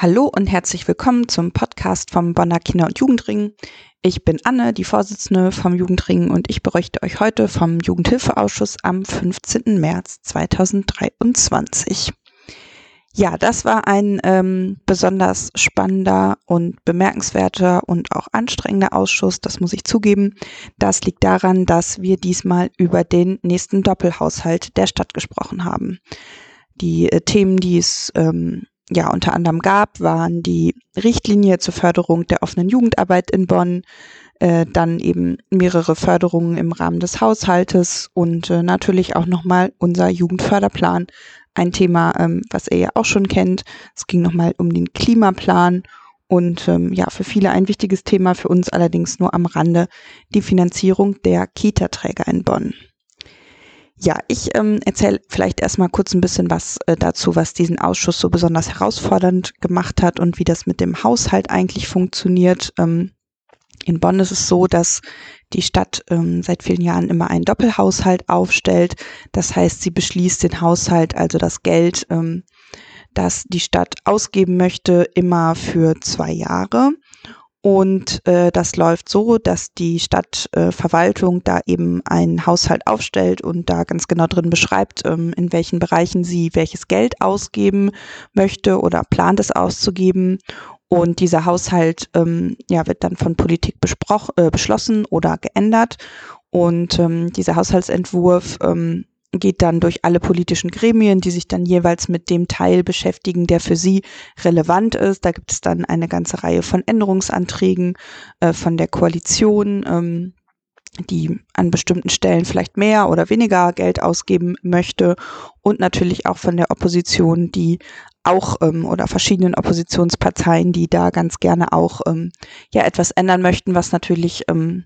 Hallo und herzlich willkommen zum Podcast vom Bonner Kinder- und Jugendring. Ich bin Anne, die Vorsitzende vom Jugendring und ich berichte euch heute vom Jugendhilfeausschuss am 15. März 2023. Ja, das war ein ähm, besonders spannender und bemerkenswerter und auch anstrengender Ausschuss, das muss ich zugeben. Das liegt daran, dass wir diesmal über den nächsten Doppelhaushalt der Stadt gesprochen haben. Die äh, Themen, die es ähm, ja unter anderem gab, waren die Richtlinie zur Förderung der offenen Jugendarbeit in Bonn, äh, dann eben mehrere Förderungen im Rahmen des Haushaltes und äh, natürlich auch nochmal unser Jugendförderplan, ein Thema, ähm, was ihr ja auch schon kennt. Es ging nochmal um den Klimaplan und ähm, ja, für viele ein wichtiges Thema, für uns allerdings nur am Rande, die Finanzierung der Kita-Träger in Bonn. Ja, ich ähm, erzähle vielleicht erstmal kurz ein bisschen was äh, dazu, was diesen Ausschuss so besonders herausfordernd gemacht hat und wie das mit dem Haushalt eigentlich funktioniert. Ähm, in Bonn ist es so, dass die Stadt ähm, seit vielen Jahren immer einen Doppelhaushalt aufstellt. Das heißt, sie beschließt den Haushalt, also das Geld, ähm, das die Stadt ausgeben möchte, immer für zwei Jahre. Und äh, das läuft so, dass die Stadtverwaltung äh, da eben einen Haushalt aufstellt und da ganz genau drin beschreibt, ähm, in welchen Bereichen sie welches Geld ausgeben möchte oder plant es auszugeben. Und dieser Haushalt ähm, ja, wird dann von Politik äh, beschlossen oder geändert. Und ähm, dieser Haushaltsentwurf ähm, geht dann durch alle politischen Gremien, die sich dann jeweils mit dem Teil beschäftigen, der für sie relevant ist. Da gibt es dann eine ganze Reihe von Änderungsanträgen äh, von der Koalition, ähm, die an bestimmten Stellen vielleicht mehr oder weniger Geld ausgeben möchte und natürlich auch von der Opposition, die auch ähm, oder verschiedenen Oppositionsparteien, die da ganz gerne auch ähm, ja etwas ändern möchten, was natürlich ähm,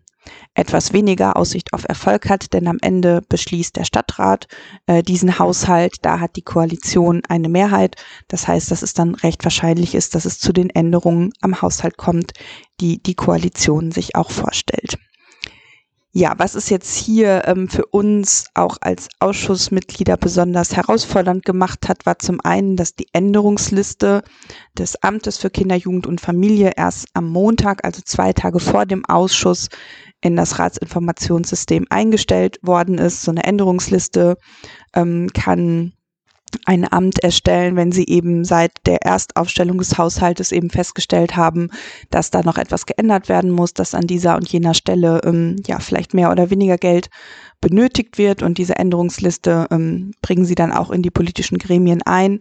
etwas weniger Aussicht auf Erfolg hat, denn am Ende beschließt der Stadtrat äh, diesen Haushalt. Da hat die Koalition eine Mehrheit. Das heißt, dass es dann recht wahrscheinlich ist, dass es zu den Änderungen am Haushalt kommt, die die Koalition sich auch vorstellt. Ja, was es jetzt hier ähm, für uns auch als Ausschussmitglieder besonders herausfordernd gemacht hat, war zum einen, dass die Änderungsliste des Amtes für Kinder, Jugend und Familie erst am Montag, also zwei Tage vor dem Ausschuss, in das Ratsinformationssystem eingestellt worden ist. So eine Änderungsliste ähm, kann ein Amt erstellen, wenn sie eben seit der Erstaufstellung des Haushaltes eben festgestellt haben, dass da noch etwas geändert werden muss, dass an dieser und jener Stelle ähm, ja vielleicht mehr oder weniger Geld benötigt wird. Und diese Änderungsliste ähm, bringen sie dann auch in die politischen Gremien ein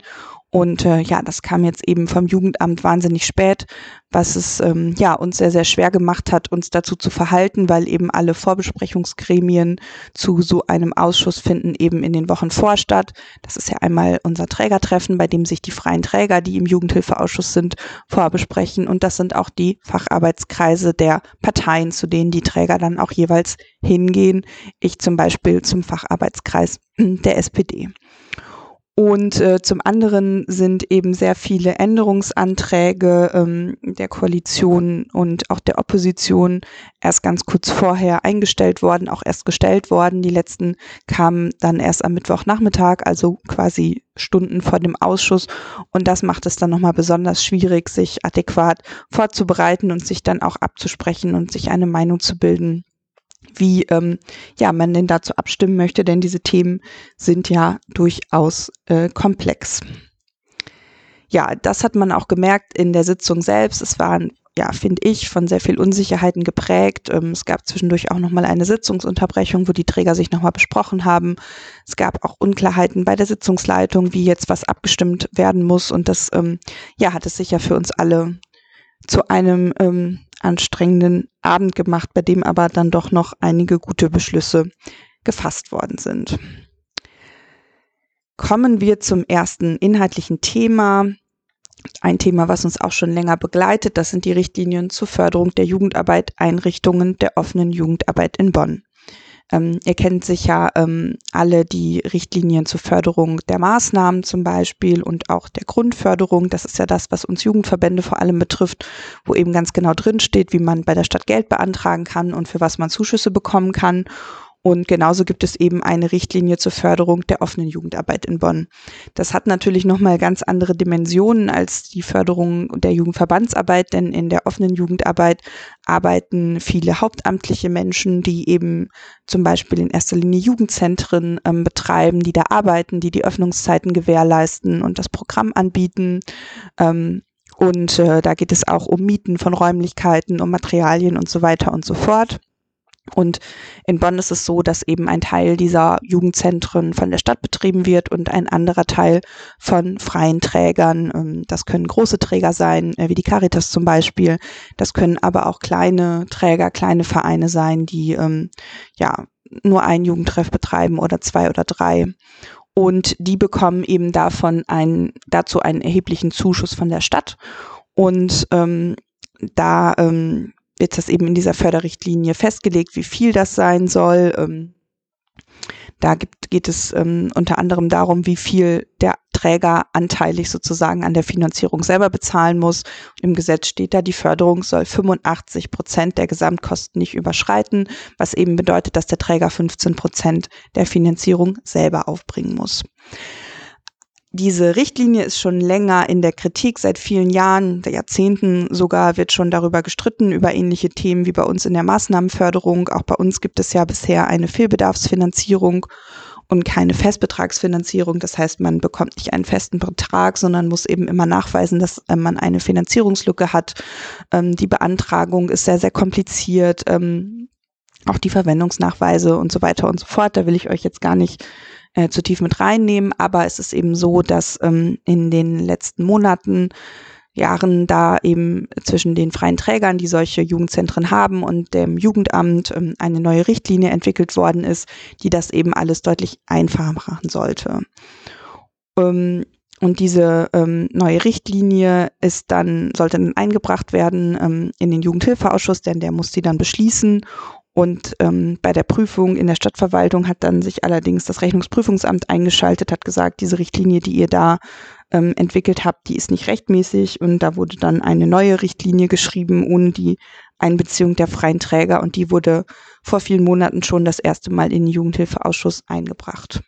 und äh, ja, das kam jetzt eben vom Jugendamt wahnsinnig spät, was es ähm, ja uns sehr, sehr schwer gemacht hat, uns dazu zu verhalten, weil eben alle Vorbesprechungsgremien zu so einem Ausschuss finden eben in den Wochen vor statt. Das ist ja einmal unser Trägertreffen, bei dem sich die freien Träger, die im Jugendhilfeausschuss sind, vorbesprechen. Und das sind auch die Facharbeitskreise der Parteien, zu denen die Träger dann auch jeweils hingehen. Ich zum Beispiel zum Facharbeitskreis der SPD. Und äh, zum anderen sind eben sehr viele Änderungsanträge ähm, der Koalition und auch der Opposition erst ganz kurz vorher eingestellt worden, auch erst gestellt worden. Die letzten kamen dann erst am Mittwochnachmittag, also quasi Stunden vor dem Ausschuss. Und das macht es dann nochmal besonders schwierig, sich adäquat vorzubereiten und sich dann auch abzusprechen und sich eine Meinung zu bilden wie ähm, ja man denn dazu abstimmen möchte, denn diese Themen sind ja durchaus äh, komplex. Ja, das hat man auch gemerkt in der Sitzung selbst. Es waren ja, finde ich, von sehr viel Unsicherheiten geprägt. Ähm, es gab zwischendurch auch nochmal eine Sitzungsunterbrechung, wo die Träger sich nochmal besprochen haben. Es gab auch Unklarheiten bei der Sitzungsleitung, wie jetzt was abgestimmt werden muss. Und das, ähm, ja, hat es sicher für uns alle zu einem ähm, anstrengenden Abend gemacht, bei dem aber dann doch noch einige gute Beschlüsse gefasst worden sind. Kommen wir zum ersten inhaltlichen Thema. Ein Thema, was uns auch schon länger begleitet, das sind die Richtlinien zur Förderung der Jugendarbeit Einrichtungen der offenen Jugendarbeit in Bonn. Ähm, ihr kennt sicher ähm, alle die Richtlinien zur Förderung der Maßnahmen zum Beispiel und auch der Grundförderung. Das ist ja das, was uns Jugendverbände vor allem betrifft, wo eben ganz genau drin steht, wie man bei der Stadt Geld beantragen kann und für was man Zuschüsse bekommen kann. Und genauso gibt es eben eine Richtlinie zur Förderung der offenen Jugendarbeit in Bonn. Das hat natürlich nochmal ganz andere Dimensionen als die Förderung der Jugendverbandsarbeit, denn in der offenen Jugendarbeit arbeiten viele hauptamtliche Menschen, die eben zum Beispiel in erster Linie Jugendzentren ähm, betreiben, die da arbeiten, die die Öffnungszeiten gewährleisten und das Programm anbieten. Ähm, und äh, da geht es auch um Mieten von Räumlichkeiten, um Materialien und so weiter und so fort. Und in Bonn ist es so, dass eben ein Teil dieser Jugendzentren von der Stadt betrieben wird und ein anderer Teil von freien Trägern. Ähm, das können große Träger sein, äh, wie die Caritas zum Beispiel. Das können aber auch kleine Träger, kleine Vereine sein, die ähm, ja nur ein Jugendtreff betreiben oder zwei oder drei. Und die bekommen eben davon ein, dazu einen erheblichen Zuschuss von der Stadt. Und ähm, da ähm, wird das eben in dieser Förderrichtlinie festgelegt, wie viel das sein soll. Ähm, da gibt, geht es ähm, unter anderem darum, wie viel der Träger anteilig sozusagen an der Finanzierung selber bezahlen muss. Im Gesetz steht da, die Förderung soll 85 Prozent der Gesamtkosten nicht überschreiten, was eben bedeutet, dass der Träger 15 Prozent der Finanzierung selber aufbringen muss diese Richtlinie ist schon länger in der Kritik, seit vielen Jahren, Jahrzehnten sogar wird schon darüber gestritten, über ähnliche Themen wie bei uns in der Maßnahmenförderung. Auch bei uns gibt es ja bisher eine Fehlbedarfsfinanzierung und keine Festbetragsfinanzierung. Das heißt, man bekommt nicht einen festen Betrag, sondern muss eben immer nachweisen, dass äh, man eine Finanzierungslücke hat. Ähm, die Beantragung ist sehr, sehr kompliziert. Ähm, auch die Verwendungsnachweise und so weiter und so fort. Da will ich euch jetzt gar nicht äh, zu tief mit reinnehmen. Aber es ist eben so, dass ähm, in den letzten Monaten Jahren da eben zwischen den freien Trägern, die solche Jugendzentren haben und dem Jugendamt ähm, eine neue Richtlinie entwickelt worden ist, die das eben alles deutlich einfacher machen sollte. Ähm, und diese ähm, neue Richtlinie ist dann, sollte dann eingebracht werden ähm, in den Jugendhilfeausschuss, denn der muss sie dann beschließen. Und ähm, bei der Prüfung in der Stadtverwaltung hat dann sich allerdings das Rechnungsprüfungsamt eingeschaltet, hat gesagt, diese Richtlinie, die ihr da ähm, entwickelt habt, die ist nicht rechtmäßig. Und da wurde dann eine neue Richtlinie geschrieben, ohne die Einbeziehung der freien Träger. Und die wurde vor vielen Monaten schon das erste Mal in den Jugendhilfeausschuss eingebracht.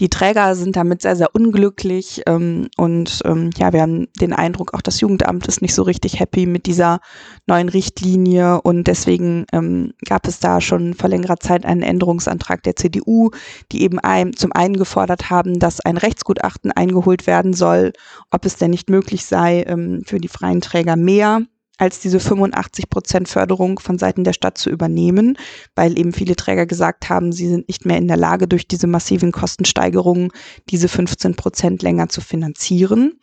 Die Träger sind damit sehr, sehr unglücklich ähm, und ähm, ja, wir haben den Eindruck, auch das Jugendamt ist nicht so richtig happy mit dieser neuen Richtlinie und deswegen ähm, gab es da schon vor längerer Zeit einen Änderungsantrag der CDU, die eben ein, zum einen gefordert haben, dass ein Rechtsgutachten eingeholt werden soll, ob es denn nicht möglich sei, ähm, für die freien Träger mehr als diese 85 Prozent Förderung von Seiten der Stadt zu übernehmen, weil eben viele Träger gesagt haben, sie sind nicht mehr in der Lage, durch diese massiven Kostensteigerungen diese 15 Prozent länger zu finanzieren.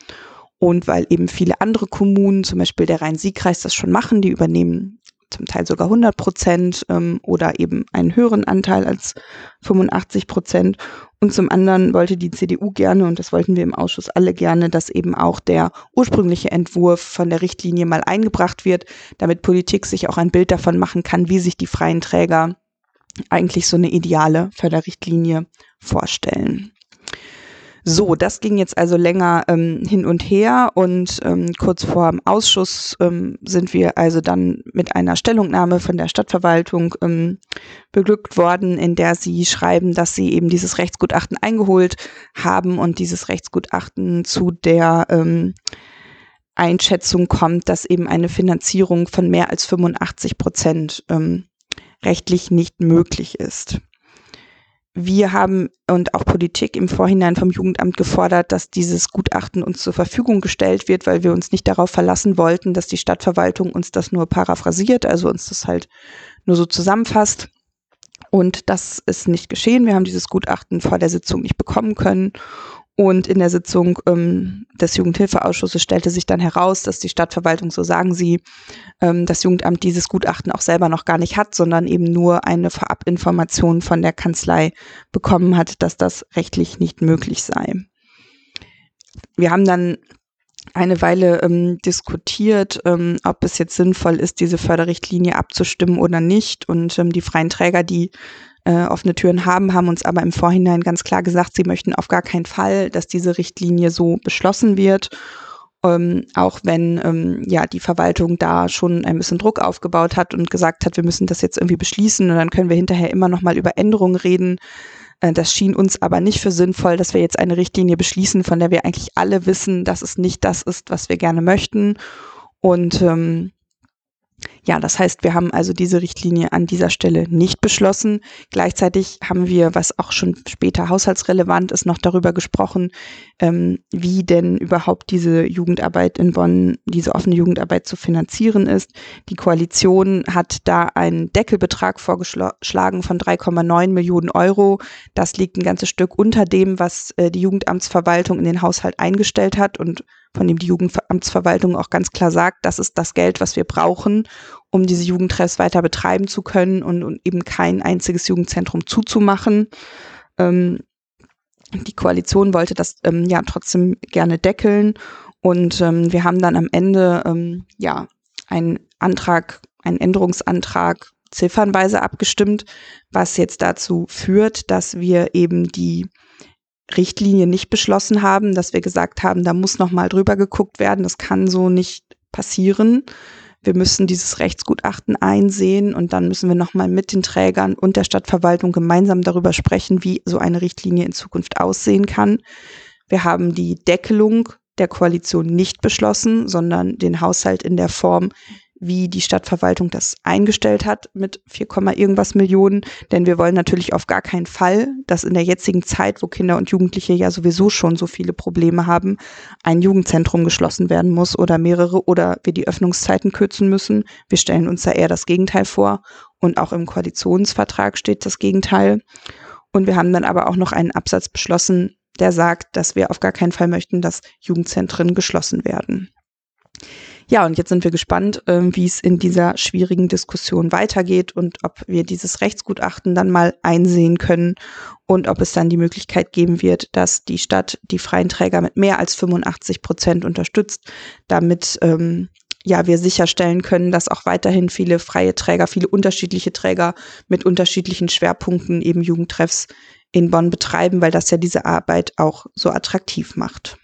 Und weil eben viele andere Kommunen, zum Beispiel der Rhein-Sieg-Kreis, das schon machen, die übernehmen zum Teil sogar 100 Prozent ähm, oder eben einen höheren Anteil als 85 Prozent. Und zum anderen wollte die CDU gerne, und das wollten wir im Ausschuss alle gerne, dass eben auch der ursprüngliche Entwurf von der Richtlinie mal eingebracht wird, damit Politik sich auch ein Bild davon machen kann, wie sich die freien Träger eigentlich so eine ideale Förderrichtlinie vorstellen. So, das ging jetzt also länger ähm, hin und her und ähm, kurz vor dem Ausschuss ähm, sind wir also dann mit einer Stellungnahme von der Stadtverwaltung ähm, beglückt worden, in der sie schreiben, dass sie eben dieses Rechtsgutachten eingeholt haben und dieses Rechtsgutachten zu der ähm, Einschätzung kommt, dass eben eine Finanzierung von mehr als 85 Prozent ähm, rechtlich nicht möglich ist wir haben und auch Politik im Vorhinein vom Jugendamt gefordert, dass dieses Gutachten uns zur Verfügung gestellt wird, weil wir uns nicht darauf verlassen wollten, dass die Stadtverwaltung uns das nur paraphrasiert, also uns das halt nur so zusammenfasst. Und das ist nicht geschehen. Wir haben dieses Gutachten vor der Sitzung nicht bekommen können. Und in der Sitzung ähm, des Jugendhilfeausschusses stellte sich dann heraus, dass die Stadtverwaltung, so sagen sie, ähm, das Jugendamt dieses Gutachten auch selber noch gar nicht hat, sondern eben nur eine Vorabinformation von der Kanzlei bekommen hat, dass das rechtlich nicht möglich sei. Wir haben dann eine Weile ähm, diskutiert, ähm, ob es jetzt sinnvoll ist, diese Förderrichtlinie abzustimmen oder nicht. Und ähm, die freien Träger, die äh, offene Türen haben, haben uns aber im Vorhinein ganz klar gesagt, sie möchten auf gar keinen Fall, dass diese Richtlinie so beschlossen wird. Ähm, auch wenn ähm, ja die Verwaltung da schon ein bisschen Druck aufgebaut hat und gesagt hat, wir müssen das jetzt irgendwie beschließen und dann können wir hinterher immer noch mal über Änderungen reden. Äh, das schien uns aber nicht für sinnvoll, dass wir jetzt eine Richtlinie beschließen, von der wir eigentlich alle wissen, dass es nicht das ist, was wir gerne möchten. Und ähm, ja, das heißt, wir haben also diese Richtlinie an dieser Stelle nicht beschlossen. Gleichzeitig haben wir, was auch schon später haushaltsrelevant ist, noch darüber gesprochen, ähm, wie denn überhaupt diese Jugendarbeit in Bonn, diese offene Jugendarbeit zu finanzieren ist. Die Koalition hat da einen Deckelbetrag vorgeschlagen von 3,9 Millionen Euro. Das liegt ein ganzes Stück unter dem, was äh, die Jugendamtsverwaltung in den Haushalt eingestellt hat und von dem die Jugendamtsverwaltung auch ganz klar sagt, das ist das Geld, was wir brauchen, um diese Jugendtreffs weiter betreiben zu können und, und eben kein einziges Jugendzentrum zuzumachen. Ähm, die Koalition wollte das ähm, ja trotzdem gerne deckeln und ähm, wir haben dann am Ende ähm, ja einen Antrag, einen Änderungsantrag ziffernweise abgestimmt, was jetzt dazu führt, dass wir eben die Richtlinie nicht beschlossen haben, dass wir gesagt haben, da muss noch mal drüber geguckt werden, das kann so nicht passieren. Wir müssen dieses Rechtsgutachten einsehen und dann müssen wir noch mal mit den Trägern und der Stadtverwaltung gemeinsam darüber sprechen, wie so eine Richtlinie in Zukunft aussehen kann. Wir haben die Deckelung der Koalition nicht beschlossen, sondern den Haushalt in der Form, wie die Stadtverwaltung das eingestellt hat mit 4, irgendwas Millionen. Denn wir wollen natürlich auf gar keinen Fall, dass in der jetzigen Zeit, wo Kinder und Jugendliche ja sowieso schon so viele Probleme haben, ein Jugendzentrum geschlossen werden muss oder mehrere oder wir die Öffnungszeiten kürzen müssen. Wir stellen uns da eher das Gegenteil vor. Und auch im Koalitionsvertrag steht das Gegenteil. Und wir haben dann aber auch noch einen Absatz beschlossen, der sagt, dass wir auf gar keinen Fall möchten, dass Jugendzentren geschlossen werden. Ja, und jetzt sind wir gespannt, äh, wie es in dieser schwierigen Diskussion weitergeht und ob wir dieses Rechtsgutachten dann mal einsehen können und ob es dann die Möglichkeit geben wird, dass die Stadt die freien Träger mit mehr als 85 Prozent unterstützt, damit ähm, ja, wir sicherstellen können, dass auch weiterhin viele freie Träger, viele unterschiedliche Träger mit unterschiedlichen Schwerpunkten eben Jugendtreffs in Bonn betreiben, weil das ja diese Arbeit auch so attraktiv macht.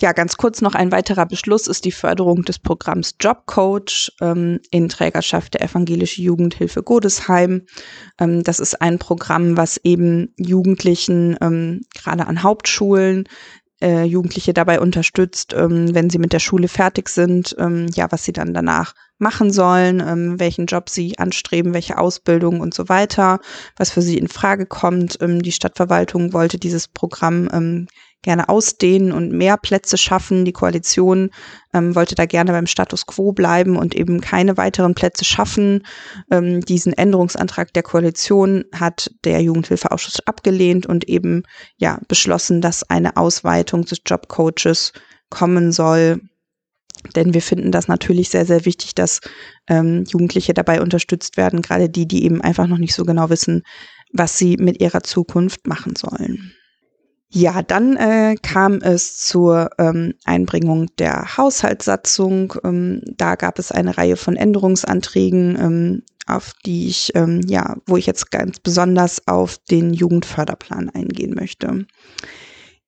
Ja, ganz kurz noch ein weiterer Beschluss ist die Förderung des Programms Jobcoach ähm, in Trägerschaft der Evangelische Jugendhilfe Godesheim. Ähm, das ist ein Programm, was eben Jugendlichen ähm, gerade an Hauptschulen äh, Jugendliche dabei unterstützt, ähm, wenn sie mit der Schule fertig sind, ähm, ja, was sie dann danach machen sollen, ähm, welchen Job sie anstreben, welche Ausbildung und so weiter, was für sie in Frage kommt. Ähm, die Stadtverwaltung wollte dieses Programm ähm, gerne ausdehnen und mehr Plätze schaffen. Die Koalition ähm, wollte da gerne beim Status quo bleiben und eben keine weiteren Plätze schaffen. Ähm, diesen Änderungsantrag der Koalition hat der Jugendhilfeausschuss abgelehnt und eben ja beschlossen, dass eine Ausweitung des Jobcoaches kommen soll. Denn wir finden das natürlich sehr, sehr wichtig, dass ähm, Jugendliche dabei unterstützt werden, gerade die, die eben einfach noch nicht so genau wissen, was sie mit ihrer Zukunft machen sollen. Ja, dann äh, kam es zur ähm, Einbringung der Haushaltssatzung. Ähm, da gab es eine Reihe von Änderungsanträgen, ähm, auf die ich, ähm, ja, wo ich jetzt ganz besonders auf den Jugendförderplan eingehen möchte.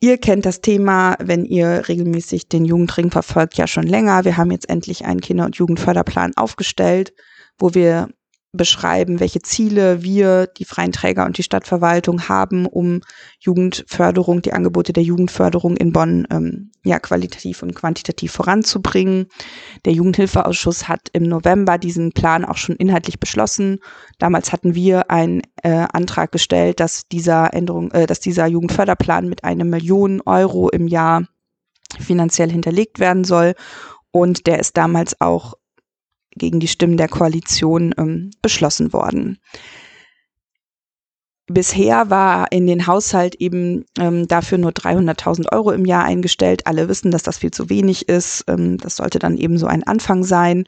Ihr kennt das Thema, wenn ihr regelmäßig den Jugendring verfolgt, ja schon länger. Wir haben jetzt endlich einen Kinder- und Jugendförderplan aufgestellt, wo wir beschreiben, welche Ziele wir, die freien Träger und die Stadtverwaltung haben, um Jugendförderung, die Angebote der Jugendförderung in Bonn ähm, ja qualitativ und quantitativ voranzubringen. Der Jugendhilfeausschuss hat im November diesen Plan auch schon inhaltlich beschlossen. Damals hatten wir einen äh, Antrag gestellt, dass dieser Änderung, äh, dass dieser Jugendförderplan mit einer Million Euro im Jahr finanziell hinterlegt werden soll. Und der ist damals auch gegen die Stimmen der Koalition ähm, beschlossen worden. Bisher war in den Haushalt eben ähm, dafür nur 300.000 Euro im Jahr eingestellt. Alle wissen, dass das viel zu wenig ist. Ähm, das sollte dann eben so ein Anfang sein.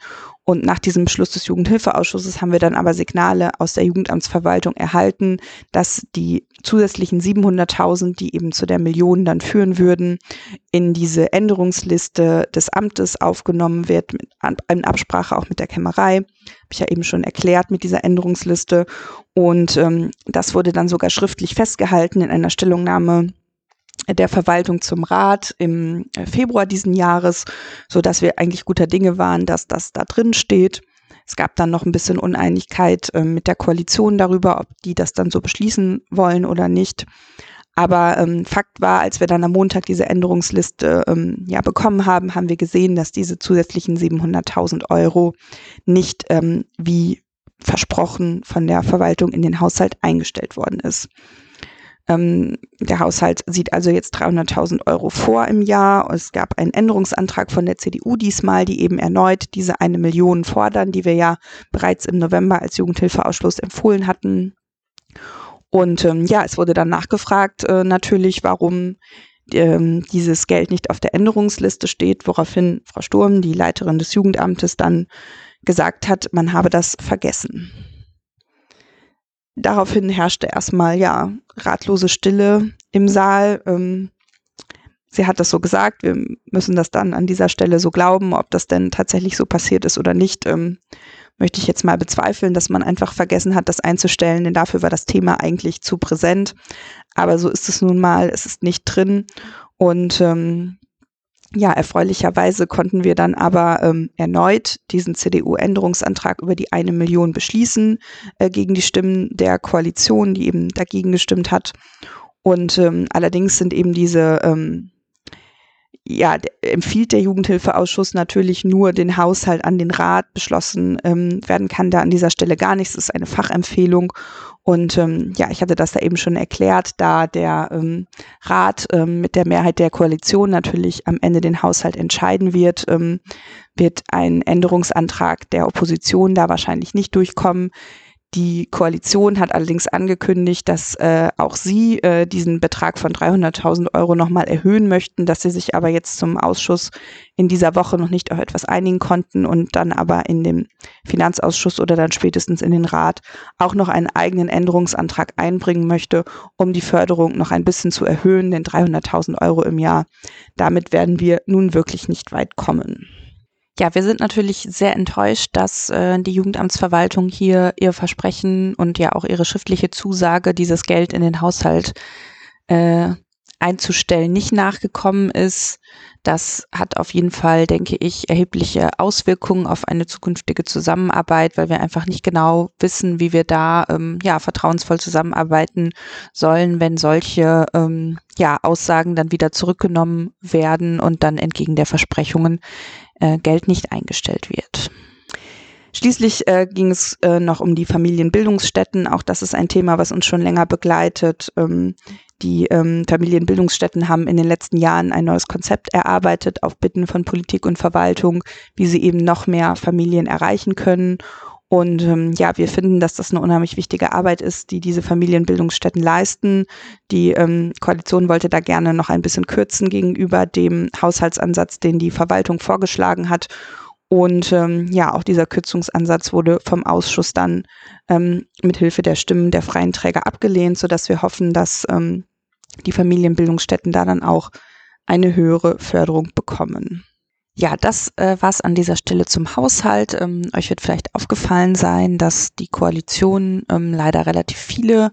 Und nach diesem Beschluss des Jugendhilfeausschusses haben wir dann aber Signale aus der Jugendamtsverwaltung erhalten, dass die zusätzlichen 700.000, die eben zu der Million dann führen würden, in diese Änderungsliste des Amtes aufgenommen wird, in Absprache auch mit der Kämmerei. Habe ich ja eben schon erklärt mit dieser Änderungsliste. Und ähm, das wurde dann sogar schriftlich festgehalten in einer Stellungnahme der Verwaltung zum Rat im äh, Februar diesen Jahres, so dass wir eigentlich guter Dinge waren, dass das da drin steht. Es gab dann noch ein bisschen Uneinigkeit äh, mit der Koalition darüber, ob die das dann so beschließen wollen oder nicht. Aber ähm, Fakt war, als wir dann am Montag diese Änderungsliste ähm, ja bekommen haben, haben wir gesehen, dass diese zusätzlichen 700.000 Euro nicht ähm, wie versprochen von der Verwaltung in den Haushalt eingestellt worden ist. Ähm, der Haushalt sieht also jetzt 300.000 Euro vor im Jahr. Es gab einen Änderungsantrag von der CDU diesmal, die eben erneut diese eine Million fordern, die wir ja bereits im November als Jugendhilfeausschuss empfohlen hatten. Und ähm, ja, es wurde dann nachgefragt äh, natürlich, warum ähm, dieses Geld nicht auf der Änderungsliste steht, woraufhin Frau Sturm, die Leiterin des Jugendamtes, dann gesagt hat, man habe das vergessen. Daraufhin herrschte erstmal ja ratlose Stille im Saal. Ähm, sie hat das so gesagt, wir müssen das dann an dieser Stelle so glauben, ob das denn tatsächlich so passiert ist oder nicht. Ähm, möchte ich jetzt mal bezweifeln, dass man einfach vergessen hat, das einzustellen, denn dafür war das Thema eigentlich zu präsent. Aber so ist es nun mal, es ist nicht drin. Und ähm, ja, erfreulicherweise konnten wir dann aber ähm, erneut diesen CDU-Änderungsantrag über die eine Million beschließen äh, gegen die Stimmen der Koalition, die eben dagegen gestimmt hat. Und ähm, allerdings sind eben diese ähm, ja, empfiehlt der Jugendhilfeausschuss natürlich nur den Haushalt an den Rat. Beschlossen ähm, werden kann da an dieser Stelle gar nichts. Es ist eine Fachempfehlung. Und ähm, ja, ich hatte das da eben schon erklärt, da der ähm, Rat ähm, mit der Mehrheit der Koalition natürlich am Ende den Haushalt entscheiden wird, ähm, wird ein Änderungsantrag der Opposition da wahrscheinlich nicht durchkommen. Die Koalition hat allerdings angekündigt, dass äh, auch sie äh, diesen Betrag von 300.000 Euro nochmal erhöhen möchten, dass sie sich aber jetzt zum Ausschuss in dieser Woche noch nicht auf etwas einigen konnten und dann aber in dem Finanzausschuss oder dann spätestens in den Rat auch noch einen eigenen Änderungsantrag einbringen möchte, um die Förderung noch ein bisschen zu erhöhen, den 300.000 Euro im Jahr. Damit werden wir nun wirklich nicht weit kommen. Ja, wir sind natürlich sehr enttäuscht, dass äh, die Jugendamtsverwaltung hier ihr Versprechen und ja auch ihre schriftliche Zusage, dieses Geld in den Haushalt äh, einzustellen, nicht nachgekommen ist. Das hat auf jeden Fall, denke ich, erhebliche Auswirkungen auf eine zukünftige Zusammenarbeit, weil wir einfach nicht genau wissen, wie wir da ähm, ja vertrauensvoll zusammenarbeiten sollen, wenn solche ähm, ja Aussagen dann wieder zurückgenommen werden und dann entgegen der Versprechungen äh, Geld nicht eingestellt wird. Schließlich äh, ging es äh, noch um die Familienbildungsstätten. Auch das ist ein Thema, was uns schon länger begleitet. Ähm, die ähm, Familienbildungsstätten haben in den letzten Jahren ein neues Konzept erarbeitet auf Bitten von Politik und Verwaltung, wie sie eben noch mehr Familien erreichen können. Und ähm, ja, wir finden, dass das eine unheimlich wichtige Arbeit ist, die diese Familienbildungsstätten leisten. Die ähm, Koalition wollte da gerne noch ein bisschen kürzen gegenüber dem Haushaltsansatz, den die Verwaltung vorgeschlagen hat. Und ähm, ja, auch dieser Kürzungsansatz wurde vom Ausschuss dann ähm, mit Hilfe der Stimmen der freien Träger abgelehnt, sodass wir hoffen, dass ähm, die Familienbildungsstätten da dann auch eine höhere Förderung bekommen. Ja, das äh, war es an dieser Stelle zum Haushalt. Ähm, euch wird vielleicht aufgefallen sein, dass die Koalition ähm, leider relativ viele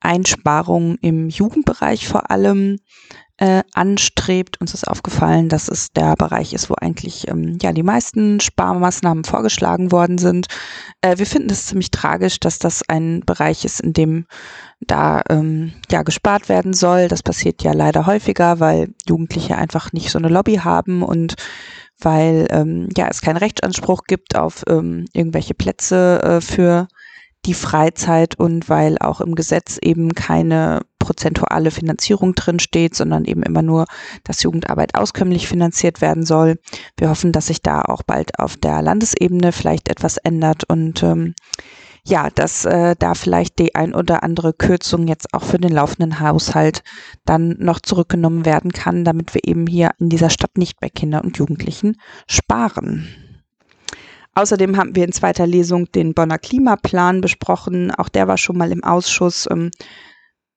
Einsparungen im Jugendbereich vor allem äh, anstrebt. Uns ist aufgefallen, dass es der Bereich ist, wo eigentlich ähm, ja die meisten Sparmaßnahmen vorgeschlagen worden sind. Äh, wir finden es ziemlich tragisch, dass das ein Bereich ist, in dem da ähm, ja gespart werden soll. Das passiert ja leider häufiger, weil Jugendliche einfach nicht so eine Lobby haben und weil ähm, ja es keinen Rechtsanspruch gibt auf ähm, irgendwelche Plätze äh, für die Freizeit und weil auch im Gesetz eben keine prozentuale Finanzierung drin steht, sondern eben immer nur, dass Jugendarbeit auskömmlich finanziert werden soll. Wir hoffen, dass sich da auch bald auf der Landesebene vielleicht etwas ändert und ähm, ja, dass äh, da vielleicht die ein oder andere Kürzung jetzt auch für den laufenden Haushalt dann noch zurückgenommen werden kann, damit wir eben hier in dieser Stadt nicht bei Kindern und Jugendlichen sparen. Außerdem haben wir in zweiter Lesung den Bonner Klimaplan besprochen. Auch der war schon mal im Ausschuss. Ähm,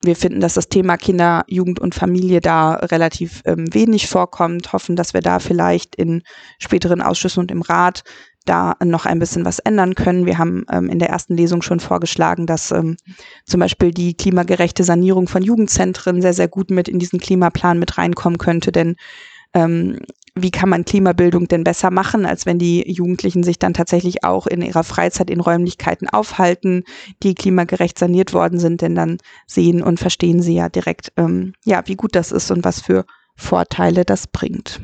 wir finden, dass das Thema Kinder, Jugend und Familie da relativ ähm, wenig vorkommt, hoffen, dass wir da vielleicht in späteren Ausschüssen und im Rat da noch ein bisschen was ändern können. Wir haben ähm, in der ersten Lesung schon vorgeschlagen, dass zum Beispiel die klimagerechte Sanierung von Jugendzentren sehr, sehr gut mit in diesen Klimaplan mit reinkommen könnte, denn wie kann man Klimabildung denn besser machen, als wenn die Jugendlichen sich dann tatsächlich auch in ihrer Freizeit in Räumlichkeiten aufhalten, die klimagerecht saniert worden sind, denn dann sehen und verstehen sie ja direkt, ähm, ja, wie gut das ist und was für Vorteile das bringt.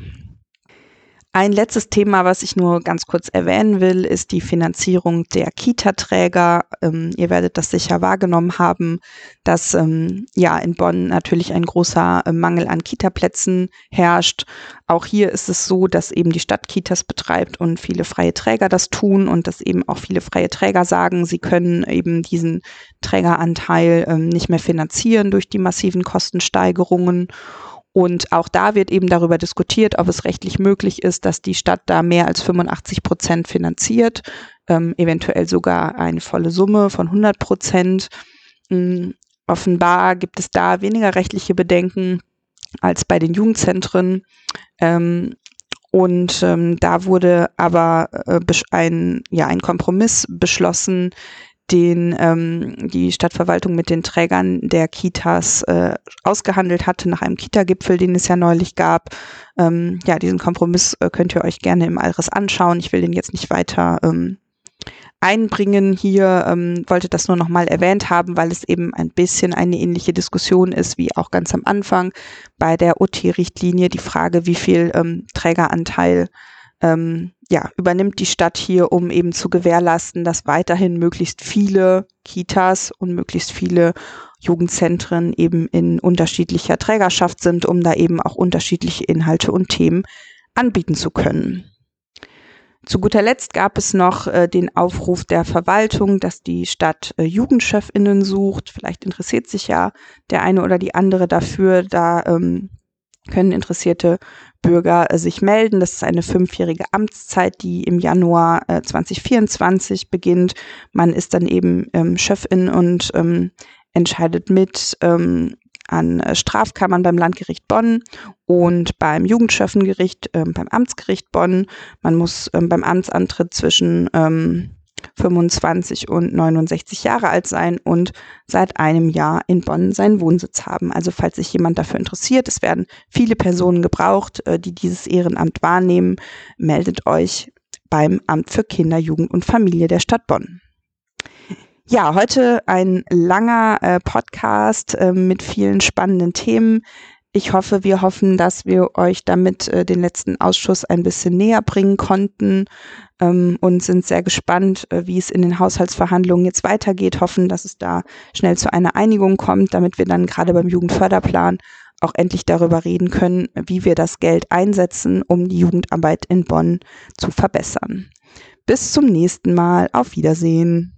Ein letztes Thema, was ich nur ganz kurz erwähnen will, ist die Finanzierung der Kita-Träger. Ähm, ihr werdet das sicher wahrgenommen haben, dass ähm, ja in Bonn natürlich ein großer äh, Mangel an Kita-Plätzen herrscht. Auch hier ist es so, dass eben die Stadt Kitas betreibt und viele freie Träger das tun und dass eben auch viele freie Träger sagen, sie können eben diesen Trägeranteil ähm, nicht mehr finanzieren durch die massiven Kostensteigerungen. Und auch da wird eben darüber diskutiert, ob es rechtlich möglich ist, dass die Stadt da mehr als 85 Prozent finanziert, ähm, eventuell sogar eine volle Summe von 100 Prozent. Ähm, offenbar gibt es da weniger rechtliche Bedenken als bei den Jugendzentren. Ähm, und ähm, da wurde aber äh, ein, ja, ein Kompromiss beschlossen, den ähm, die Stadtverwaltung mit den Trägern der Kitas äh, ausgehandelt hatte nach einem Kita-Gipfel, den es ja neulich gab. Ähm, ja, diesen Kompromiss äh, könnt ihr euch gerne im Alres anschauen. Ich will den jetzt nicht weiter ähm, einbringen hier, ähm, wollte das nur nochmal erwähnt haben, weil es eben ein bisschen eine ähnliche Diskussion ist wie auch ganz am Anfang bei der OT-Richtlinie, die Frage, wie viel ähm, Trägeranteil ähm, ja, übernimmt die Stadt hier, um eben zu gewährleisten, dass weiterhin möglichst viele Kitas und möglichst viele Jugendzentren eben in unterschiedlicher Trägerschaft sind, um da eben auch unterschiedliche Inhalte und Themen anbieten zu können. Zu guter Letzt gab es noch äh, den Aufruf der Verwaltung, dass die Stadt äh, Jugendchefinnen sucht. Vielleicht interessiert sich ja der eine oder die andere dafür. Da ähm, können interessierte Bürger äh, sich melden. Das ist eine fünfjährige Amtszeit, die im Januar äh, 2024 beginnt. Man ist dann eben ähm, Chefin und ähm, entscheidet mit ähm, an äh, Strafkammern beim Landgericht Bonn und beim Jugendschöffengericht, ähm, beim Amtsgericht Bonn. Man muss ähm, beim Amtsantritt zwischen ähm, 25 und 69 Jahre alt sein und seit einem Jahr in Bonn seinen Wohnsitz haben. Also falls sich jemand dafür interessiert, es werden viele Personen gebraucht, äh, die dieses Ehrenamt wahrnehmen, meldet euch beim Amt für Kinder, Jugend und Familie der Stadt Bonn. Ja, heute ein langer äh, Podcast äh, mit vielen spannenden Themen. Ich hoffe, wir hoffen, dass wir euch damit äh, den letzten Ausschuss ein bisschen näher bringen konnten ähm, und sind sehr gespannt, äh, wie es in den Haushaltsverhandlungen jetzt weitergeht. Hoffen, dass es da schnell zu einer Einigung kommt, damit wir dann gerade beim Jugendförderplan auch endlich darüber reden können, wie wir das Geld einsetzen, um die Jugendarbeit in Bonn zu verbessern. Bis zum nächsten Mal. Auf Wiedersehen.